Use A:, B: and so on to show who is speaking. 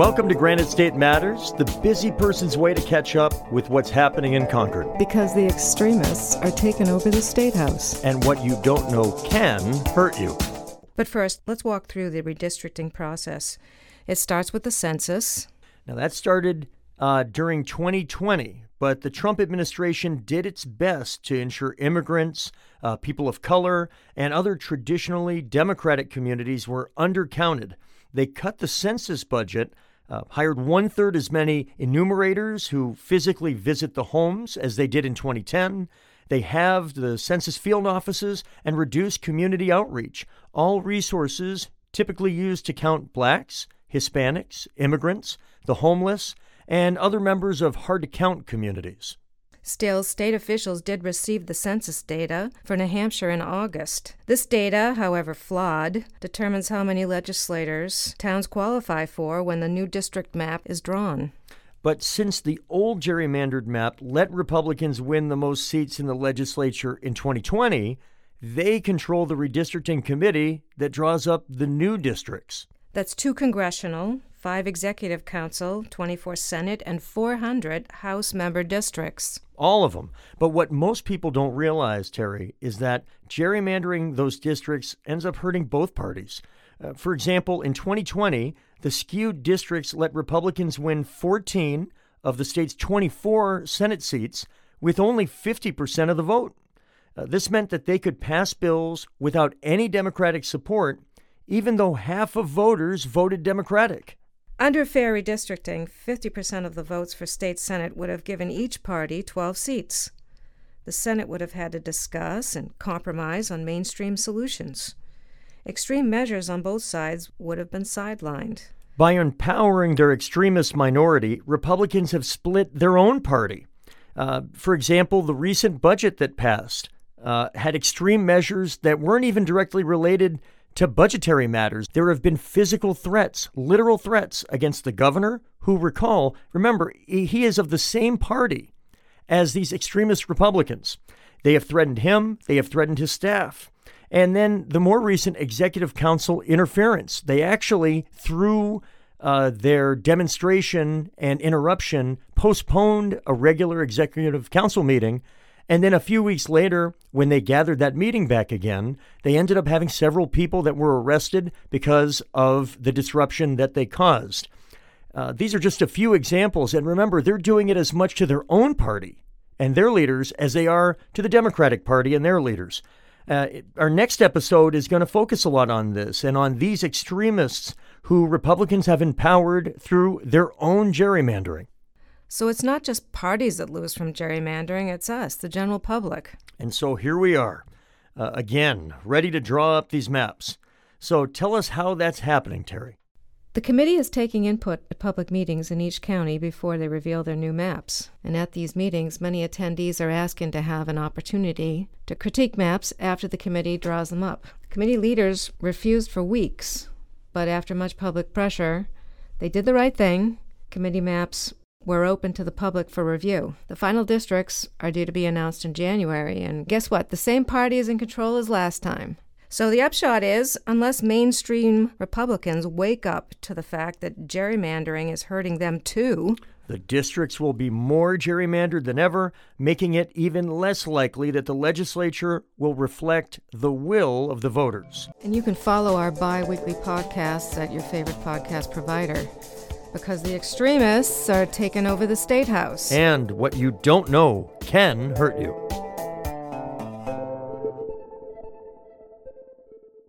A: Welcome to Granite State Matters, the busy person's way to catch up with what's happening in Concord.
B: Because the extremists are taking over the State House.
A: And what you don't know can hurt you.
C: But first, let's walk through the redistricting process. It starts with the census.
A: Now, that started uh, during 2020, but the Trump administration did its best to ensure immigrants, uh, people of color, and other traditionally Democratic communities were undercounted. They cut the census budget uh, hired one third as many enumerators who physically visit the homes as they did in 2010. They halved the census field offices and reduced community outreach, all resources typically used to count blacks, Hispanics, immigrants, the homeless, and other members of hard to count communities.
C: Still, state officials did receive the census data for New Hampshire in August. This data, however flawed, determines how many legislators towns qualify for when the new district map is drawn.
A: But since the old gerrymandered map let Republicans win the most seats in the legislature in 2020, they control the redistricting committee that draws up the new districts.
C: That's two congressional, five executive council, 24 Senate, and 400 House member districts.
A: All of them. But what most people don't realize, Terry, is that gerrymandering those districts ends up hurting both parties. Uh, for example, in 2020, the skewed districts let Republicans win 14 of the state's 24 Senate seats with only 50% of the vote. Uh, this meant that they could pass bills without any Democratic support, even though half of voters voted Democratic.
C: Under fair redistricting, 50% of the votes for state Senate would have given each party 12 seats. The Senate would have had to discuss and compromise on mainstream solutions. Extreme measures on both sides would have been sidelined.
A: By empowering their extremist minority, Republicans have split their own party. Uh, for example, the recent budget that passed uh, had extreme measures that weren't even directly related to budgetary matters, there have been physical threats, literal threats against the governor, who, recall, remember, he is of the same party as these extremist Republicans. They have threatened him, they have threatened his staff. And then the more recent executive council interference, they actually, through uh, their demonstration and interruption, postponed a regular executive council meeting and then a few weeks later, when they gathered that meeting back again, they ended up having several people that were arrested because of the disruption that they caused. Uh, these are just a few examples. And remember, they're doing it as much to their own party and their leaders as they are to the Democratic Party and their leaders. Uh, our next episode is going to focus a lot on this and on these extremists who Republicans have empowered through their own gerrymandering.
C: So it's not just parties that lose from gerrymandering, it's us, the general public.
A: And so here we are, uh, again, ready to draw up these maps. So tell us how that's happening, Terry.
C: The committee is taking input at public meetings in each county before they reveal their new maps. And at these meetings, many attendees are asking to have an opportunity to critique maps after the committee draws them up. Committee leaders refused for weeks, but after much public pressure, they did the right thing. Committee maps were open to the public for review. The final districts are due to be announced in January, and guess what? The same party is in control as last time. So the upshot is unless mainstream Republicans wake up to the fact that gerrymandering is hurting them too,
A: the districts will be more gerrymandered than ever, making it even less likely that the legislature will reflect the will of the voters.
C: And you can follow our bi weekly podcasts at your favorite podcast provider because the extremists are taking over the state house.
A: And what you don't know can hurt you.